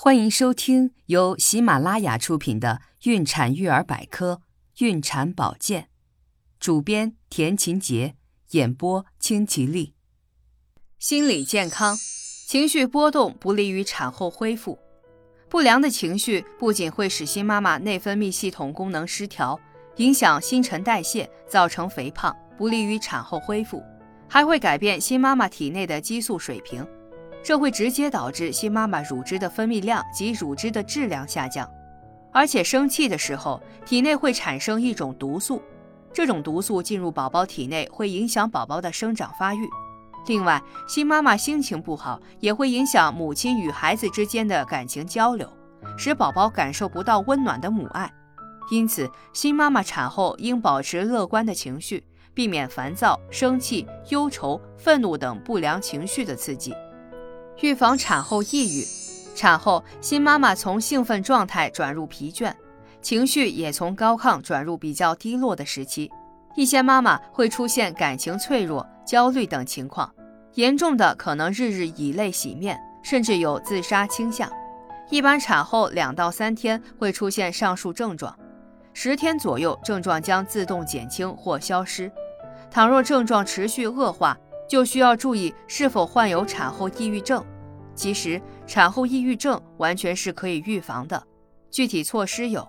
欢迎收听由喜马拉雅出品的《孕产育儿百科·孕产保健》，主编田勤杰，演播清吉丽。心理健康，情绪波动不利于产后恢复。不良的情绪不仅会使新妈妈内分泌系统功能失调，影响新陈代谢，造成肥胖，不利于产后恢复，还会改变新妈妈体内的激素水平。这会直接导致新妈妈乳汁的分泌量及乳汁的质量下降，而且生气的时候，体内会产生一种毒素，这种毒素进入宝宝体内会影响宝宝的生长发育。另外，新妈妈心情不好也会影响母亲与孩子之间的感情交流，使宝宝感受不到温暖的母爱。因此，新妈妈产后应保持乐观的情绪，避免烦躁、生气、忧愁、愤怒等不良情绪的刺激。预防产后抑郁，产后新妈妈从兴奋状态转入疲倦，情绪也从高亢转入比较低落的时期。一些妈妈会出现感情脆弱、焦虑等情况，严重的可能日日以泪洗面，甚至有自杀倾向。一般产后两到三天会出现上述症状，十天左右症状将自动减轻或消失。倘若症状持续恶化，就需要注意是否患有产后抑郁症。其实，产后抑郁症完全是可以预防的。具体措施有：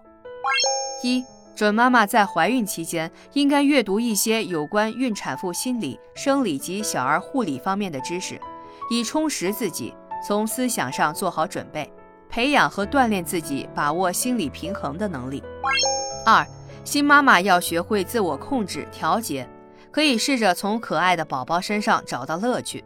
一、准妈妈在怀孕期间应该阅读一些有关孕产妇心理、生理及小儿护理方面的知识，以充实自己，从思想上做好准备，培养和锻炼自己把握心理平衡的能力。二、新妈妈要学会自我控制、调节。可以试着从可爱的宝宝身上找到乐趣。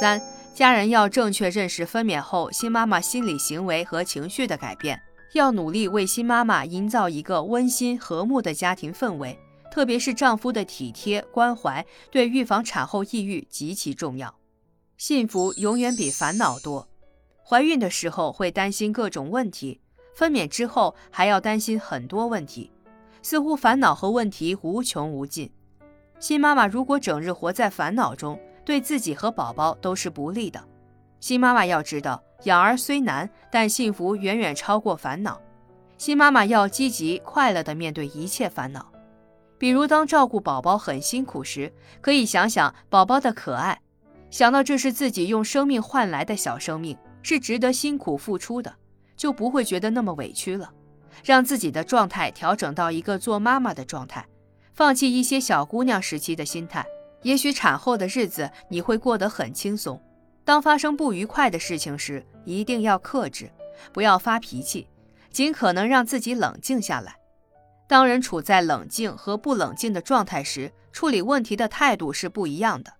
三、家人要正确认识分娩后新妈妈心理行为和情绪的改变，要努力为新妈妈营造一个温馨和睦的家庭氛围，特别是丈夫的体贴关怀，对预防产后抑郁极其重要。幸福永远比烦恼多。怀孕的时候会担心各种问题，分娩之后还要担心很多问题，似乎烦恼和问题无穷无尽。新妈妈如果整日活在烦恼中，对自己和宝宝都是不利的。新妈妈要知道，养儿虽难，但幸福远远超过烦恼。新妈妈要积极快乐地面对一切烦恼。比如，当照顾宝宝很辛苦时，可以想想宝宝的可爱，想到这是自己用生命换来的小生命，是值得辛苦付出的，就不会觉得那么委屈了。让自己的状态调整到一个做妈妈的状态。放弃一些小姑娘时期的心态，也许产后的日子你会过得很轻松。当发生不愉快的事情时，一定要克制，不要发脾气，尽可能让自己冷静下来。当人处在冷静和不冷静的状态时，处理问题的态度是不一样的。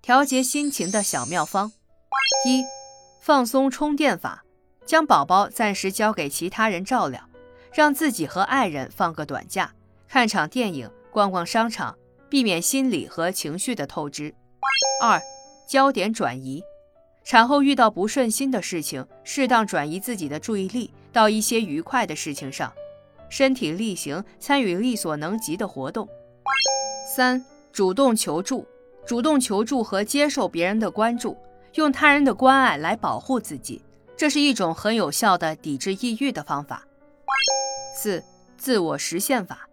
调节心情的小妙方：一、放松充电法，将宝宝暂时交给其他人照料，让自己和爱人放个短假，看场电影。逛逛商场，避免心理和情绪的透支。二、焦点转移，产后遇到不顺心的事情，适当转移自己的注意力到一些愉快的事情上，身体力行，参与力所能及的活动。三、主动求助，主动求助和接受别人的关注，用他人的关爱来保护自己，这是一种很有效的抵制抑郁的方法。四、自我实现法。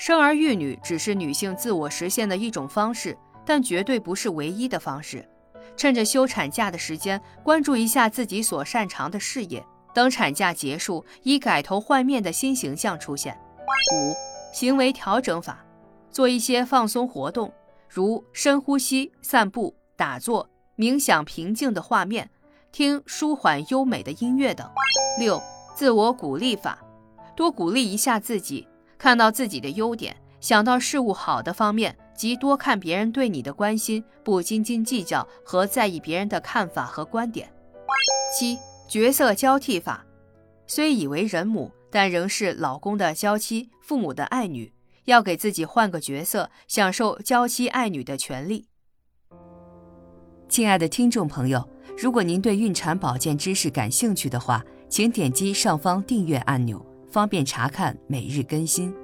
生儿育女只是女性自我实现的一种方式，但绝对不是唯一的方式。趁着休产假的时间，关注一下自己所擅长的事业。等产假结束，以改头换面的新形象出现。五、行为调整法，做一些放松活动，如深呼吸、散步、打坐、冥想平静的画面，听舒缓优美的音乐等。六、自我鼓励法，多鼓励一下自己。看到自己的优点，想到事物好的方面，及多看别人对你的关心，不斤斤计较和在意别人的看法和观点。七角色交替法，虽已为人母，但仍是老公的娇妻、父母的爱女，要给自己换个角色，享受娇妻爱女的权利。亲爱的听众朋友，如果您对孕产保健知识感兴趣的话，请点击上方订阅按钮。方便查看每日更新。